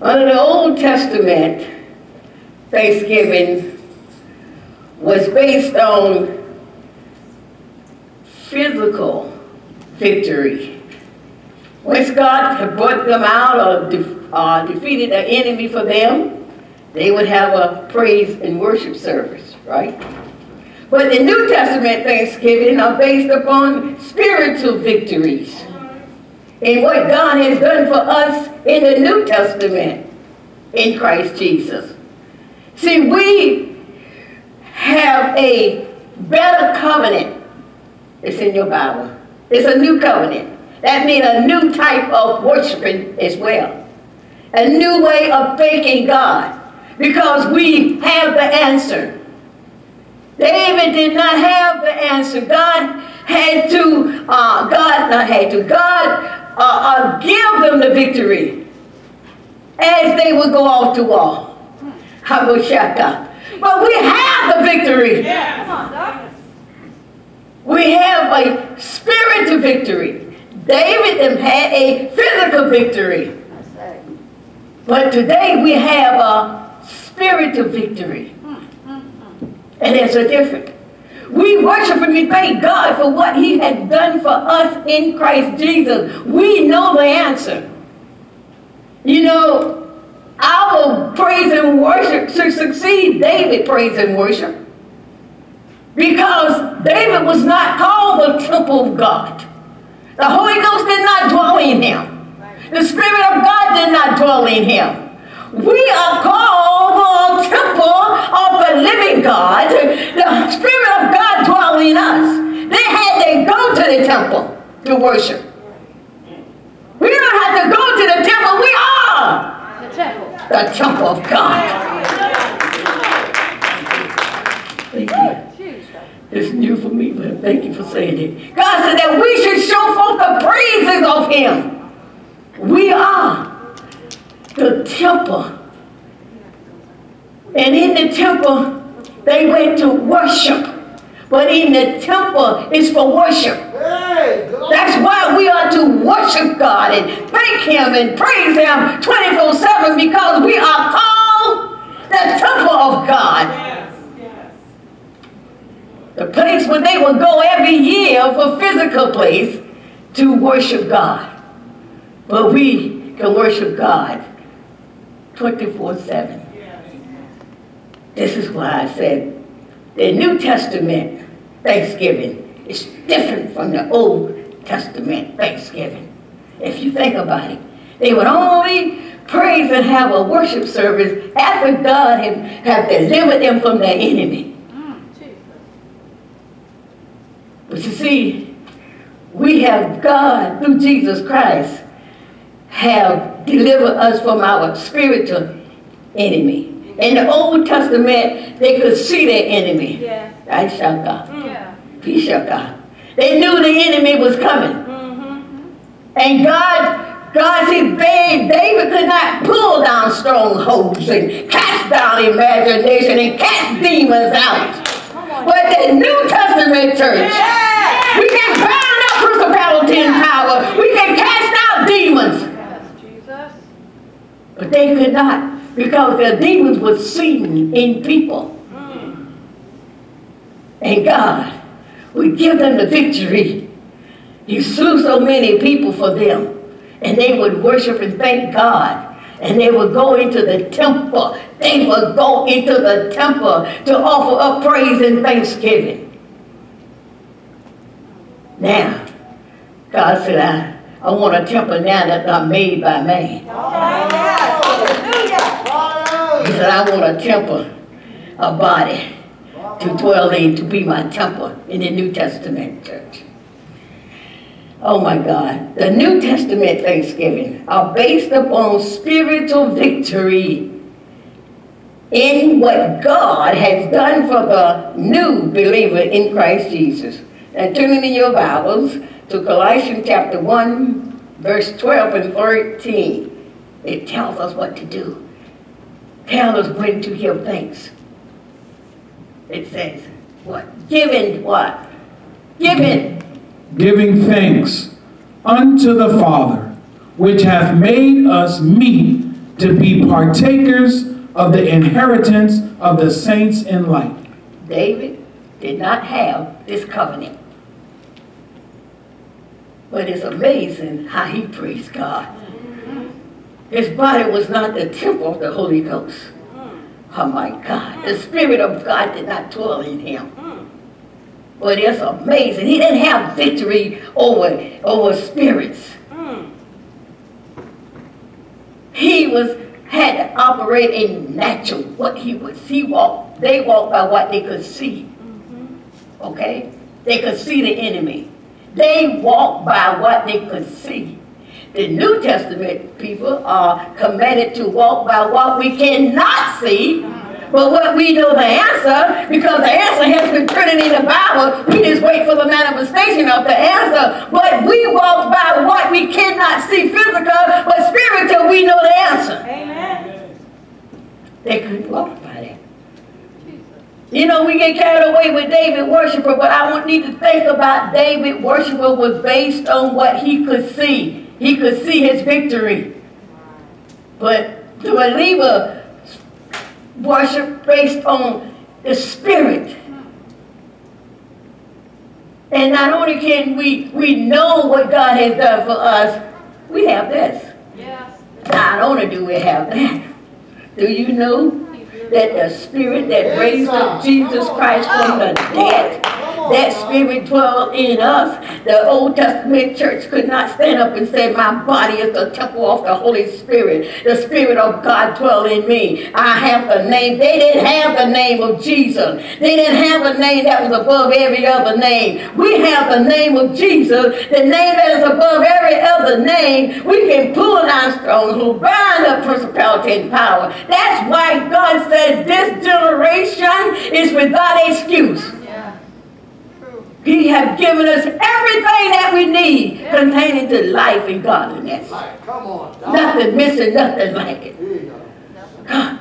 Under the Old Testament, Thanksgiving was based on physical victory. Once God had brought them out or de uh, defeated the enemy for them, they would have a praise and worship service, right? But the New Testament Thanksgiving are based upon spiritual victories and what God has done for us in the New Testament in Christ Jesus. See, we have a better covenant. It's in your Bible. It's a new covenant. That means a new type of worshiping as well. A new way of thanking God. Because we have the answer. David did not have the answer. God had to, uh, God not had to, God uh, uh, give them the victory as they would go off to war. Habushaka. But we have the victory. Come on, darkness. We have a spiritual victory. David had a physical victory. But today we have a spiritual victory. And there's a difference. We worship and we thank God for what he had done for us in Christ Jesus. We know the answer. You know, our praise and worship to succeed, David praise and worship. Because David was not called the temple of God. The Holy Ghost did not dwell in him. The Spirit of God did not dwell in him. We are called the temple of the living God. The Spirit of God dwells in us. They had to go to the temple to worship. We don't have to go to the temple. We are the temple, the temple of God. Thank you. It's new for me, but thank you for saying it. God said that we should show forth the praises of Him. We are the temple. And in the temple, they went to worship. But in the temple, it's for worship. That's why we are to worship God and thank Him and praise Him 24 7 because we are called the temple of God. Yes, yes. The place where they would go every year for physical place to worship God. But we can worship God 24 7. This is why I said the New Testament Thanksgiving is different from the Old Testament Thanksgiving. If you think about it, they would only praise and have a worship service after God had, delivered them from their enemy. But you see, we have God through Jesus Christ have delivered us from our spiritual enemy. In the Old Testament, they could see their enemy. Yeah. Aishaka. Yeah. Pishaka. They knew the enemy was coming. Mm -hmm. And God, God said, David could not pull down strongholds and cast down imagination and cast demons out. But the New Testament church, yeah. we can bound up principality and power. We can cast out demons. Yes, But they could not because their demons were seen in people. And God would give them the victory. He slew so many people for them. And they would worship and thank God. And they would go into the temple. They would go into the temple to offer up praise and thanksgiving. Now, God said, I, I want a temple now that's not made by man. He said, I want a temple, a body to dwell in, to be my temple in the New Testament church. Oh my God. The New Testament Thanksgiving are based upon spiritual victory in what God has done for the new believer in Christ Jesus. Now turning in your Bibles to Colossians chapter 1, verse 12 and 13. It tells us what to do tell us when to give thanks. It says, what? Giving what? Giving. Giving thanks unto the Father, which hath made us meet to be partakers of the inheritance of the saints in light. David did not have this covenant. But it's amazing how he praised God. His body was not the temple of the Holy Ghost. Hmm. Oh my God. The hmm. Spirit of God did not dwell in him. Hmm. But it's amazing. He didn't have victory over, over spirits. He was had to operate in natural what he would see walk. They walked by what they could see. Mm-hmm. Okay? They could see the enemy. They walked by what they could see. The New Testament people are commanded to walk by what we cannot see, but what we know the answer, because the answer has been printed in the Bible, we just wait for the manifestation of the answer. But we walk by what we cannot see physical, but spiritual, we know the answer. Amen. They couldn't walk by that. You know, we get carried away with David worshiper, but I don't need to think about David worshiper was based on what he could see. He could see his victory. But the believer worship based on the spirit. And not only can we, we know what God has done for us, we have this. Yes. Not only do we have that, do you know that the spirit that raised up Jesus Christ from the dead that spirit dwell in us. The Old Testament church could not stand up and say, my body is the temple of the Holy Spirit. The Spirit of God dwell in me. I have the name. They didn't have the name of Jesus. They didn't have a name that was above every other name. We have the name of Jesus, the name that is above every other name. We can pull down strongholds, bind up principality and power. That's why God said this generation is without excuse. He has given us everything that we need yeah. containing to life and godliness. Come on. Nothing missing, nothing like it.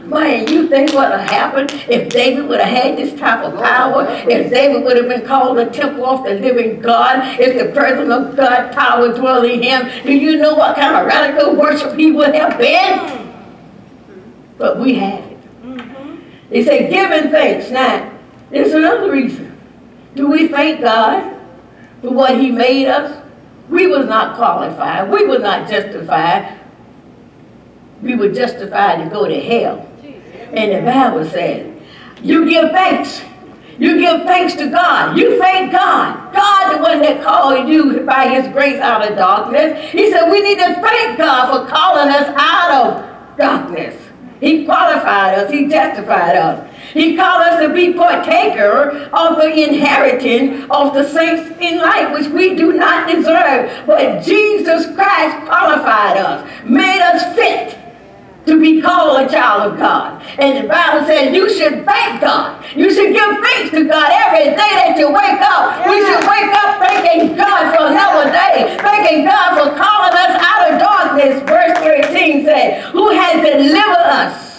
Man, you think what would have happened if David would have had this type of power? If David would have been called the temple of the living God? If the presence of God power dwelt in him? Do you know what kind of radical worship he would have been? But we have it. Mm-hmm. They say giving thanks. Now, there's another reason. Do we thank God for what he made us? We was not qualified. We were not justified. We were justified to go to hell. And the Bible said, you give thanks. You give thanks to God. You thank God. God, the one that called you by his grace out of darkness. He said we need to thank God for calling us out of darkness. He qualified us. He justified us. He called us to be partaker of the inheritance of the saints in light, which we do not deserve. But Jesus Christ qualified us, made us fit to be called a child of God. And the Bible says you should thank God. You should give thanks to God every day that you wake up. We should wake up thanking God for another day, thanking God for calling us out of darkness. Verse 13 says, who has delivered us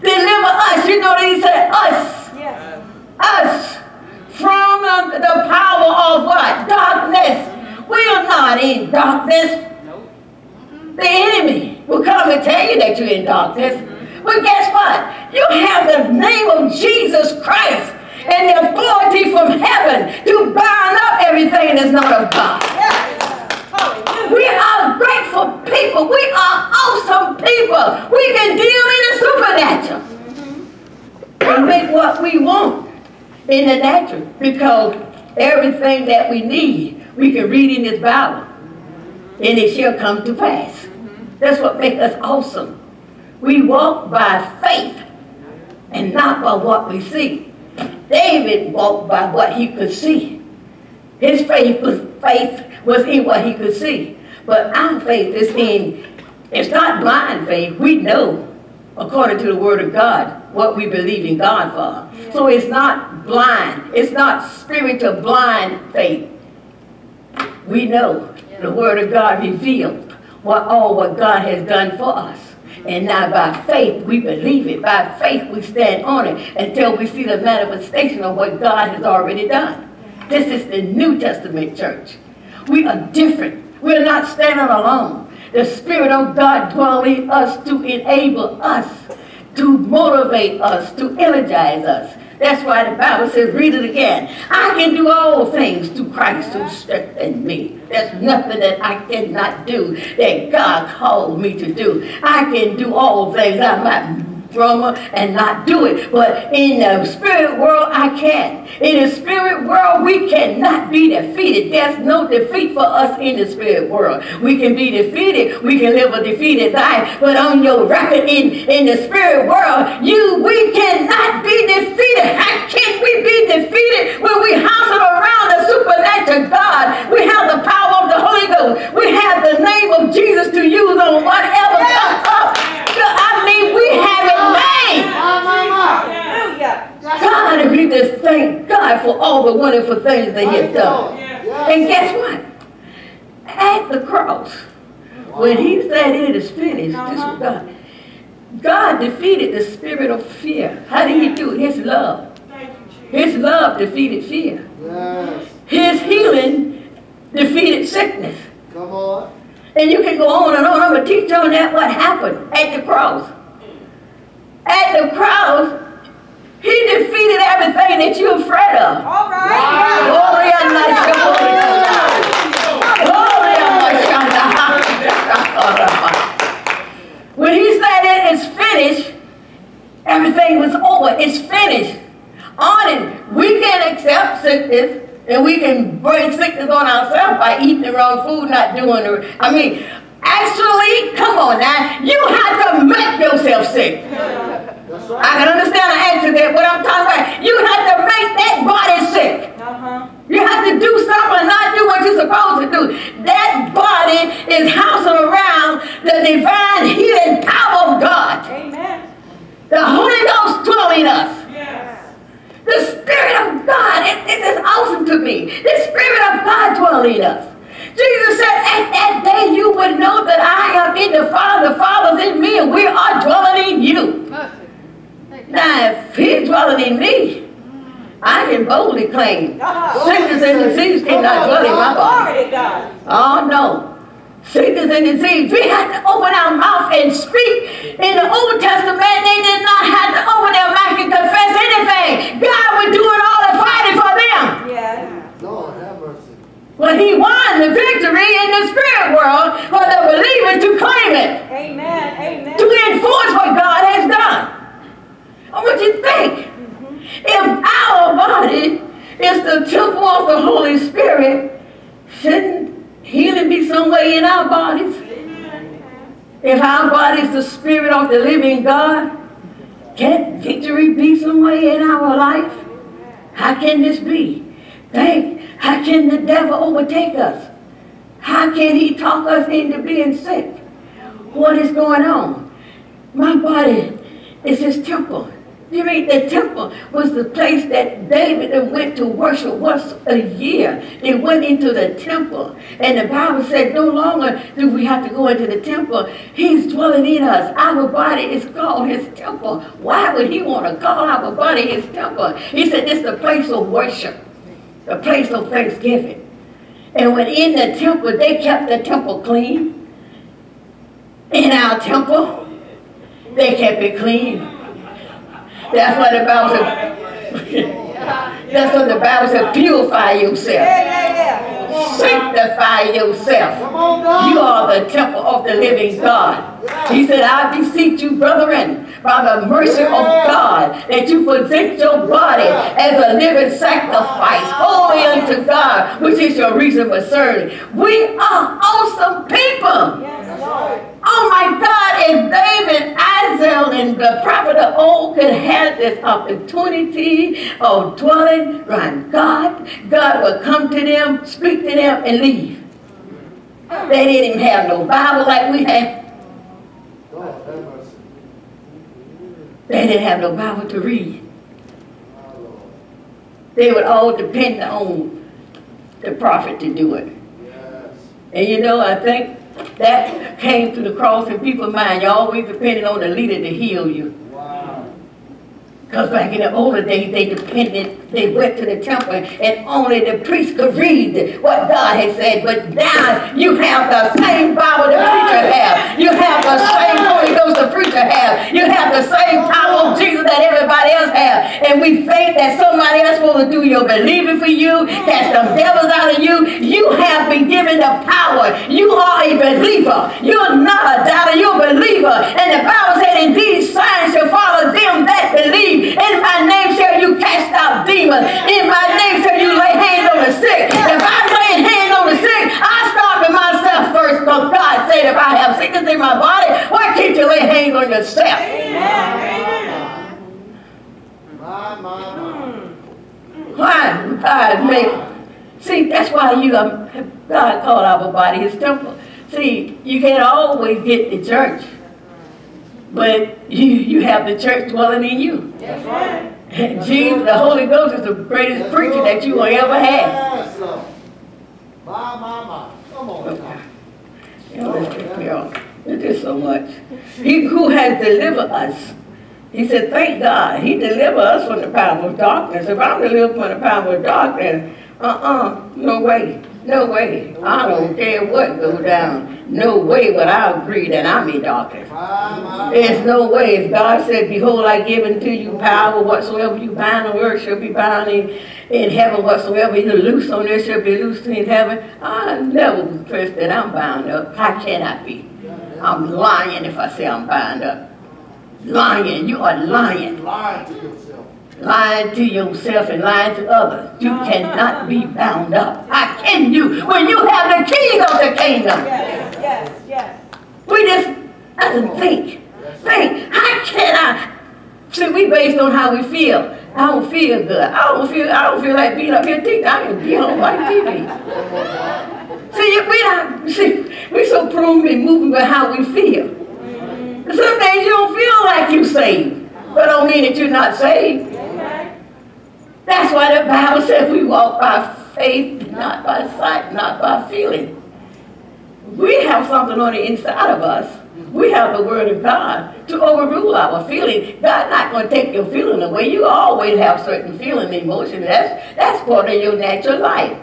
Deliver us. You know he said us. Yes. Us. From the, power of what? Darkness. We are not in darkness. Nope. The enemy will come and tell you that you're in darkness. But guess what? You have the name of Jesus Christ and the authority from heaven to bind up everything that's not of God. Yes. We are grateful people. We are awesome people. We can deal in the supernatural and make what we want in the natural because everything that we need, we can read in this Bible and it shall come to pass. That's what makes us awesome. We walk by faith and not by what we see. David walked by what he could see. His faith was faith was in what he could see. But our faith is in, it's not blind faith. We know, according to the word of God, what we believe in God for. So it's not blind. It's not spiritual blind faith. We know the word of God revealed what all what God has done for us. And now by faith, we believe it. By faith, we stand on it until we see the manifestation of what God has already done. This is the New Testament church. We are different. We're not standing alone. The Spirit of God dwelling in us to enable us, to motivate us, to energize us. That's why the Bible says, read it again. I can do all things through Christ who strengthens me. There's nothing that I cannot do that God called me to do. I can do all things. I might drummer and not do it. But in the spirit world, I can. In the spirit world, we cannot be defeated. There's no defeat for us in the spirit world. We can be defeated. We can live a defeated life. But on your record in, in the spirit world, you we cannot be defeated. How can we be defeated when we hustle around the supernatural God? We have the power of the Holy Ghost. We have the name of Jesus to use on whatever comes up. I mean, we it made. God, if we just thank God for all the wonderful things that He has done. And guess what? At the cross, when He said it is finished, this was God. God defeated the spirit of fear. How did He do it? His love. His love defeated fear. His healing defeated sickness. Come on. And you can go on and on. I'm going to teach on that what happened at the cross. At the cross, he defeated everything that you're afraid of. All right. Glory and Glory When he said it is finished, everything was over. It's finished. On it, we can accept sickness and we can bring sickness on ourselves by eating the wrong food, not doing the. I mean, actually, come on now, you have to make yourself sick. I can understand the answer there, what I'm talking about. You have to make that body sick. Uh-huh. You have to do something and not do what you're supposed to do. That body is housing around the divine healing power of God. Amen. The Holy Ghost dwelling us. Yes. The Spirit of God, it, it is awesome to me. The Spirit of God dwelling in us. Jesus said, at that day you would know that I am in the Father, the Father's in me, and we are dwelling in you. Now, if He's dwelling in me, I can boldly claim Uh-huh. sickness and disease cannot dwell in my body. Glory to God. Oh no. Sickness and disease. We have to open our mouth and speak. In the Old Testament, they did not have to open their mouth and confess anything. God was doing all the fighting for them. Yes. Lord But he won the victory in the spirit world for the believers to claim it, Amen. Amen. to enforce what God has done. I want you to think. Mm-hmm. If our body is the temple of the Holy Spirit, shouldn't healing be some way in our bodies? If our body is the spirit of the living God, can victory be some way in our life? How can this be? Think, how can the devil overtake us? How can he talk us into being sick? What is going on? My body is his temple. You mean the temple was the place that David went to worship once a year. They went into the temple. And the Bible said no longer do we have to go into the temple. He's dwelling in us. Our body is called his temple. Why would he want to call our body his temple? He said it's the place of worship, the place of thanksgiving. And within the temple, they kept the temple clean. In our temple, they kept it clean. That's what the Bible said. That's what the Bible said. Purify yourself. Sanctify yourself. Come on, God. You are the temple of the living God. He said, I beseech you, brethren, by the mercy of God, that you present your body as a living sacrifice, holy unto God, which is your reason for serving. We are awesome people. Yes, Lord. Oh my God, if David, Isaiah, and the prophet of old could have this opportunity of dwelling around God, God would come to them, speak to them, and leave. They didn't even have no Bible like we have. They didn't have no Bible to read. They would all depend on the prophet to do it. And you know, I think that came to the cross in people's mind. You're always depending on the leader to heal you. Because back in the older days, they depended, they went to the temple and only the priest could read what God had said. But now you have the same power the preacher have. You have the same Holy Ghost the preacher have. You have the same power of Jesus that everybody else have. And we think that somebody else to do your believing for you, cast the devils out of you. You have been given the power. You are a believer. You're not a doubter, you're a believer. And the Bible said, indeed, signs shall follow them that believe. In my name shall you cast out demons. In my name shall you lay hands on the sick. If I lay hands on the sick, I start with myself first. Because God said, if I have sickness in my body, why can't you lay hands on yourself? My, my, my. Why? God make. See, that's why you um, God called our body His temple. See, you can't always get the church, but you you have the church dwelling in you. That's And Jesus, the Holy Ghost, is the greatest That's preacher that you will ever have. My, my, my. Come on now. You know, know, it's so much. He who has delivered us. He said, thank God. He delivered us from the power of darkness. If I'm delivered from the power of darkness, uh-uh, no way. No way. I don't care what goes down. No way would I agree that I'm. My, my. There's no way. If God said, Behold, I give unto you power, whatsoever you bind on earth shall be bound in, in heaven, whatsoever you loose on earth shall be loosed in heaven. I never was pressed that I'm bound up. How can I be? I'm lying if I say I'm bound up. Lying. You are lying. Lying to yourself. Lying to yourself and lying to others. You cannot be bound up. How can you when you have the keys of the kingdom? We just doesn't think. Think, how can I? See, we based on how we feel. I don't feel good. I don't feel. I don't feel like being up here teaching. I can be on white TV. See, we don't. See, we so prone be moving by how we feel. Some days you don't feel like you're saved, but don't mean that you're not saved. That's why the Bible says we walk by faith, not by sight, not by feeling. We have something on the inside of us. We have the word of God to overrule our feeling. God not going to take your feeling away. You always have certain feeling, emotion. That's that's part of your natural life.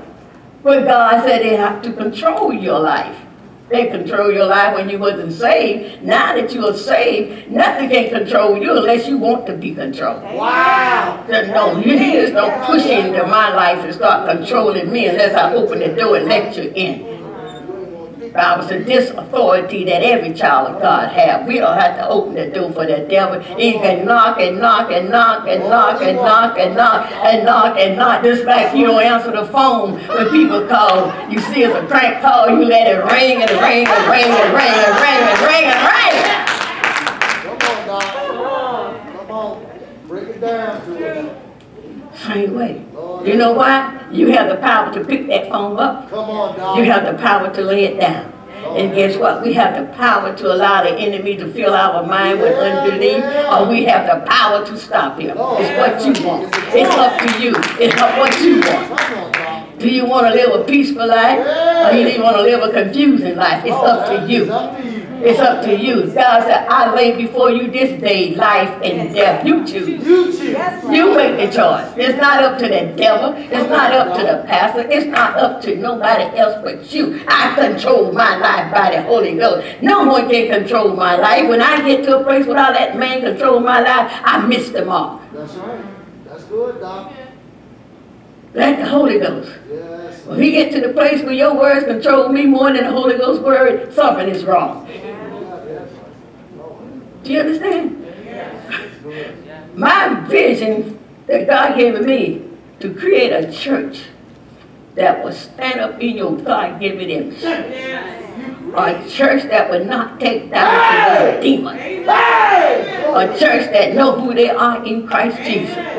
But God said they have to control your life. They control your life when you wasn't saved. Now that you are saved, nothing can control you unless you want to be controlled. Wow. Said, No, you just don't push into my life and start controlling me unless I open the door and let you in. Bible said this authority that every child of God have. We don't have to open the door for the devil. He can knock and knock and knock and knock and knock and knock and knock and knock. Just like you don't answer the phone when people call. You see it's a prank call, you let it ring and ring and ring and ring and ring and ring and ring. Come on, Doc. Come on. Come on. Break it down. Same way. You know why? You have the power to pick that phone up. On. You have the power to lay it down. Oh, and guess what? We have the power to allow the enemy to fill our mind with unbelief, or we have the power to stop him. Oh, it's what you want. It's up to you. It's up what you want. Come on, Doc. Do you want to live a peaceful life, or do you want to live a confusing life? It's oh, up to you. Up to you. It's up to you. God said, I lay before you this day life and death. You choose. You choose. You make the choice. It's not up to the devil. It's not up to the pastor. It's not up to nobody else but you. I control my life by the Holy Ghost. No one can control my life. When I get to a place without that man control my life, I miss the all. That's right. That's good, Doc. Let the Holy Ghost. Yes. When we get to the place where your words control me more than the Holy Ghost word, something is wrong. Do you understand? My vision that God gave me to create a church that would stand up in your God-given image. A church that would not take down the demon. A church that know who they are in Christ Jesus.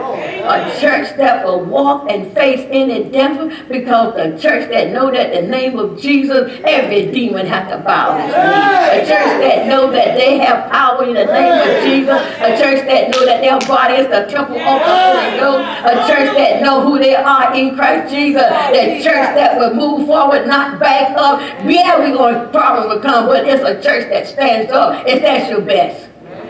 A church that will walk and face any devil because the church that know that the name of Jesus, every demon has to bow. A church that know that they have power in the name of Jesus. A church that know that their body is the temple of the Holy Ghost. A church that know who they are in Christ Jesus. The church that will move forward, not back up. Yeah, we're going to problem will come, but it's a church that stands up. If that's your best.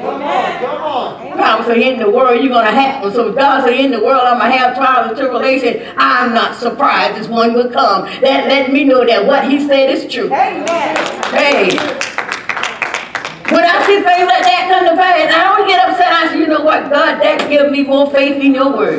Come on. Come on. Bible say in the world, you're gonna happen. So if God say in the world, I'm gonna have trials and tribulation. I'm not surprised this one will come. That let me know that what He said is true. Amen. Hey. When I see things like that come to pass, I don't get upset. I say, you know what, God, that gives me more faith in your word.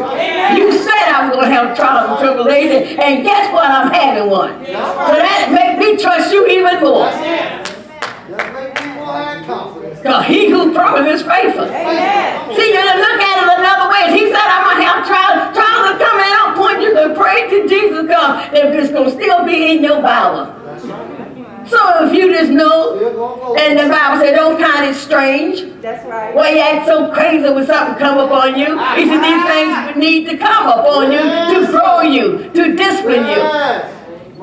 You said I was going to have trials and tribulation, and guess what? I'm having one. So that make me trust you even more. Just make people have confidence. Because he who promises faithful. Amen. See, you look at it another way. He said, I'm going to have trials. Trials are coming a point you can pray to Jesus God If it's going to still be in your Bible. So if you just know, Still gonna go. and the Bible said, don't count it strange. That's right. Why you act so crazy when something come upon you? He said these things need to come upon you to grow you, to discipline you.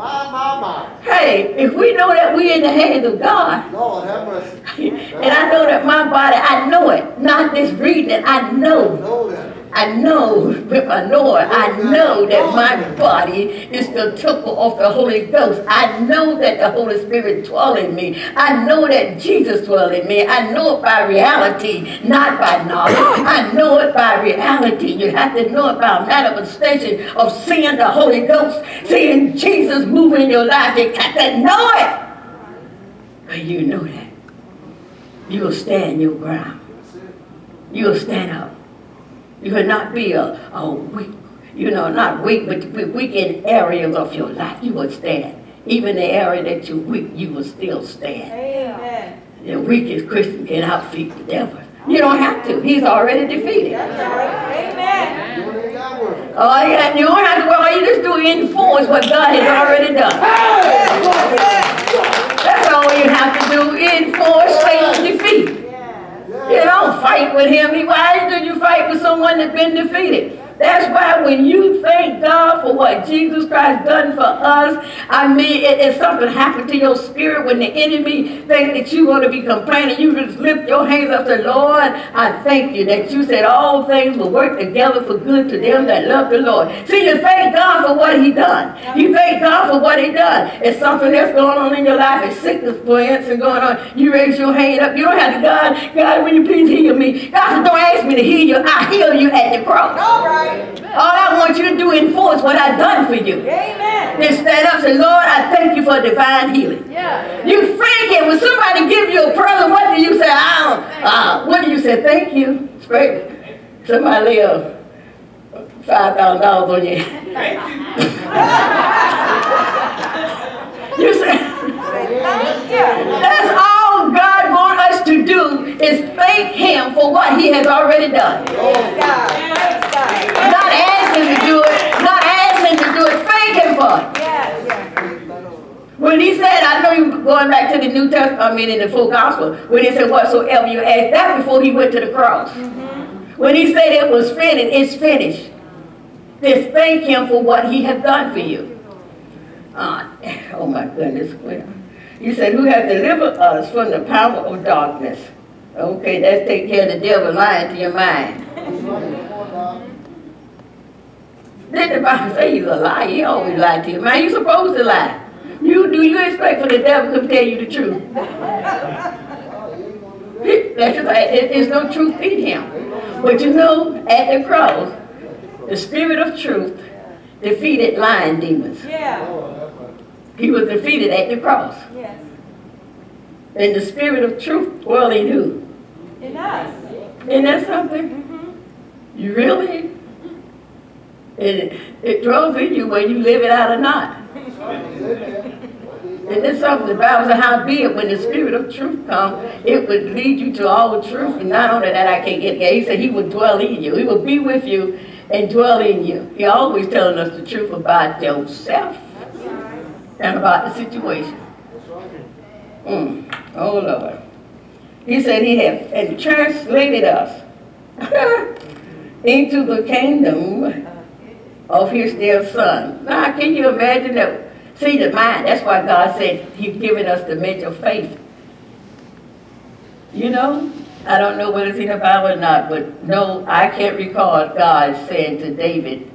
My, my, my. Hey, if we know that we're in the hands of God, Lord have mercy. and I know that my body, I know it, not just reading it, I know. Know that. I know with my Lord, I know that my body is the temple of the Holy Ghost. I know that the Holy Spirit dwells in me. I know that Jesus dwells in me. I know it by reality, not by knowledge. I know it by reality. You have to know it by manifestation of seeing the Holy Ghost, seeing Jesus moving in your life. You got to know it. When you know that, you will stand your ground. You will stand up. You will not be a, a weak, you know, not weak, but weak in areas of your life. You will stand. Even the area that you're weak, you will still stand. Amen. The weakest Christian can outfeed the devil. You don't have to. He's already defeated. That's right. Amen. Oh, Got work. You, don't have to worry. All you just do enforce what God has already done. That's all you have to do. Enforce Satan's defeat. You don't fight with him. Why do you fight with someone that's been defeated? That's why when you thank God for what Jesus Christ done for us, I mean, it, it's something happened to your spirit when the enemy think that you're going to be complaining. You just lift your hands up to Lord. I thank you that you said all things will work together for good to them that love the Lord. See, you thank God for what He done. You thank God for what He done. It's something that's going on in your life. It's sickness, for instance, going on. You raise your hand up. You don't have to, God, God, will you please heal me? God said, don't ask me to heal you. I heal you at the cross. All right. All I want you to do in full is what I've done for you. Amen. Then stand up and say, Lord, I thank you for divine healing. Yeah. You freaking, when somebody give you a present, what do you say? I don't, uh, what do you say? Thank you. Straight. Somebody lay a $5,000 on you. you say, Thank that's all us to do is thank Him for what He has already done. Praise God. Praise God. Not ask Him to do it, not ask Him to do it, thank Him for it. Yes. yes. When he said, I know you going back to the New Testament, I mean in the full gospel, when he said whatsoever you ask, that before he went to the cross. When he said it was finished, it's finished. Just thank him for what he has done for you. Ah, oh my goodness. Well, You said, who has delivered us from the power of darkness? Okay, that's take care of the devil lying to your mind. Then the Bible say he's a liar. He always lie to you. Man, you supposed to lie. You do you expect for the devil to tell you the truth? That's just, it's no truth in him. But you know, at the cross, the spirit of truth defeated lying demons. Yeah. Lord have mercy. He was defeated at the cross. Yes. And the spirit of truth dwell in who? In us. Isn't that something? Mm-hmm. You really? It, it dwells in you whether you live it out or not. And this something the Bible says, how be it when the spirit of truth comes, it would lead you to all the truth. And not only that, I can't get there. He said he would dwell in you. He would be with you and dwell in you. He always telling us the truth about yourself and about the situation. Mm. Oh Lord. He said he had translated us into the kingdom of his dear son. Now can you imagine that? See the mind, that's why God said he's given us the measure of faith. You know? I don't know whether it's in the Bible or not, but no, I can't recall God saying to David,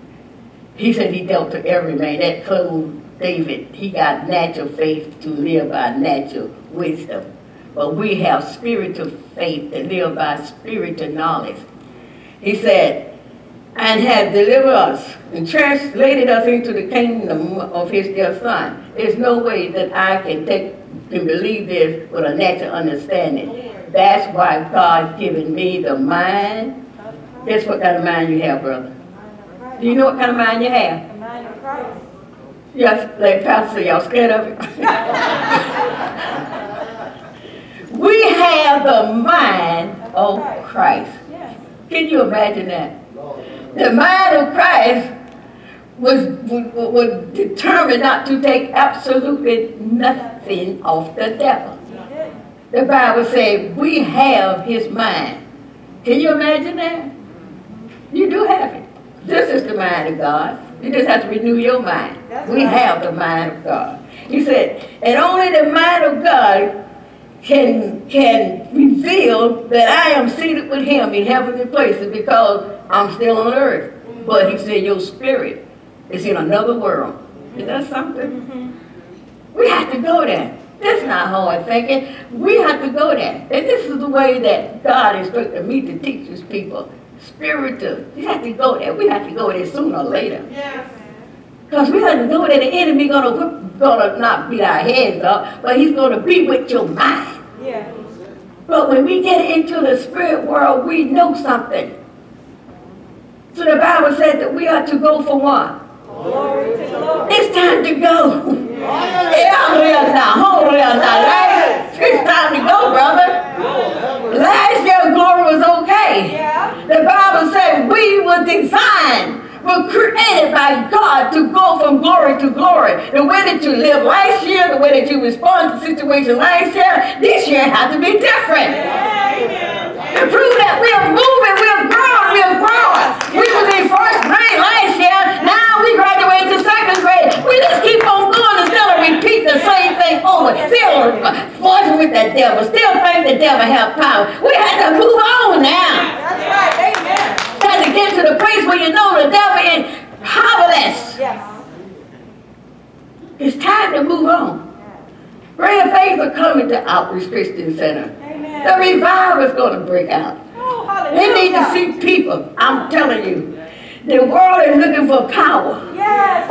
he said he dealt to every man. That clothed David. He got natural faith to live by natural wisdom. But we have spiritual faith to live by spiritual knowledge. He said, and have delivered us and translated us into the kingdom of his dear son. There's no way that I can take and believe this with a natural understanding. That's why God given me the mind. Guess what kind of mind you have, brother? Do you know what kind of mind you have? The mind of Christ. Yes, like Pastor, y'all scared of it? we have the mind of Christ. Can you imagine that? The mind of Christ was, was, was determined not to take absolutely nothing off the devil. The Bible says we have his mind. Can you imagine that? You do have it. This is the mind of God. You just have to renew your mind. That's We right. have the mind of God. He said, and only the mind of God can can reveal that I am seated with him in heavenly places because I'm still on earth. But he said your spirit is in another world. Is that something? Mm-hmm. We have to go there. That's not hard thinking. We have to go there. And this is the way that God instructed me to teach his people. Spiritual. We have to go there. We have to go there sooner or later. Yes. Because we have to know that the enemy gonna whip, gonna not beat our heads up, but he's gonna be with your mind. Yeah. But when we get into the spirit world, we know something. So the Bible said that we are to go for what? Glory to glory. It's time to go. Yeah, real it's time to go, brother. Last year glory was okay. Yeah. The Bible said we were designed, were created by God to go from glory to glory. The way that you lived last year, the way that you respond to situations last year, this year had to be different. To prove that we are moving, we are growing, we are growing. We was in first grade last year, now we graduate to second grade. We just keep on instead repeat the same thing over. Still voicing with the devil, still think the devil have power. We had to move on now. That's right. Amen. Got to get to the place where you know the devil is powerless. Yes. It's time to move on. Greater things are coming to Outreach Christian Center. Amen. The revival is going to break out. Oh, They need to see people. I'm telling you, the world is looking for power. Yes.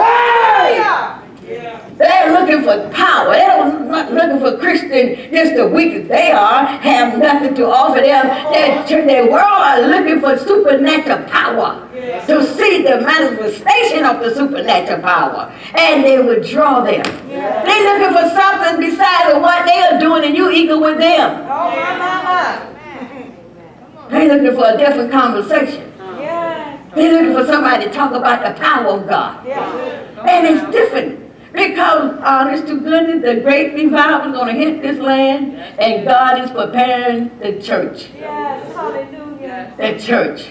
They're looking for power. They're not looking for Christian, just the weak as they are, have nothing to offer them. Their, their world are looking for supernatural power. To see the manifestation of the supernatural power. And they would draw them. They're looking for something besides of what they are doing and you equal with them. Oh, my mama. They're looking for a different conversation. They're looking for somebody to talk about the power of God. And it's different because, honest to goodness, the great revival is going to hit this land, and God is preparing the church. Yes. Hallelujah. The church.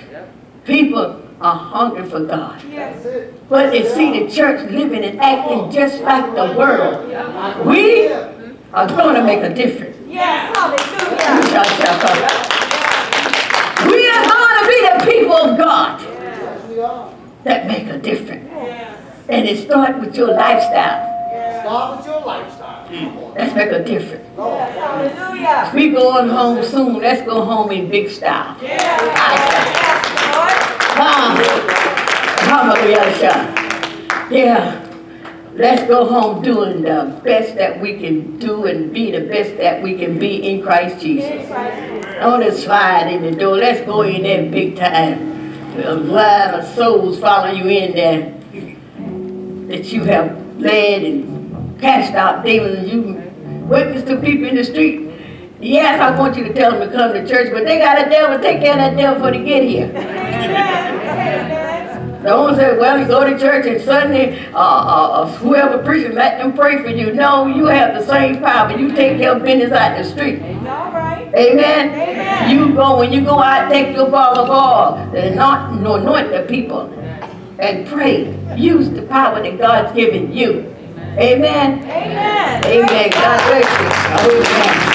People are hungry for God. Yes. But they see the church living and acting just like the world. We are going to make a difference. Yes. Hallelujah. We are going to be the people of God Yes, we are. that make a difference. And it starts with your lifestyle. Start with your lifestyle. Come on. Mm. Let's make a difference. Yes. Hallelujah. We going home soon. Let's go home in big style. Yes. Come, hallelujah. Yeah. Let's go home doing the best that we can do and be the best that we can be in Christ Jesus. On the slide in the door. Let's go in there big time. A lot of souls follow you in there that you have led and cast out demons. And you witness to people in the street. Yes, I want you to tell them to come to church, but they got a devil. Take care of that devil before they get here. Don't say, well, you go to church and Sunday, uh, uh, uh, whoever preaching, let them pray for you. No, you have the same power. But you take care of business out the street. All right. Amen. Amen. You go when you go out, take your ball of oil and not anoint the people and pray. Use the power that God's given you. Amen. Amen. Amen. God bless you. Amen.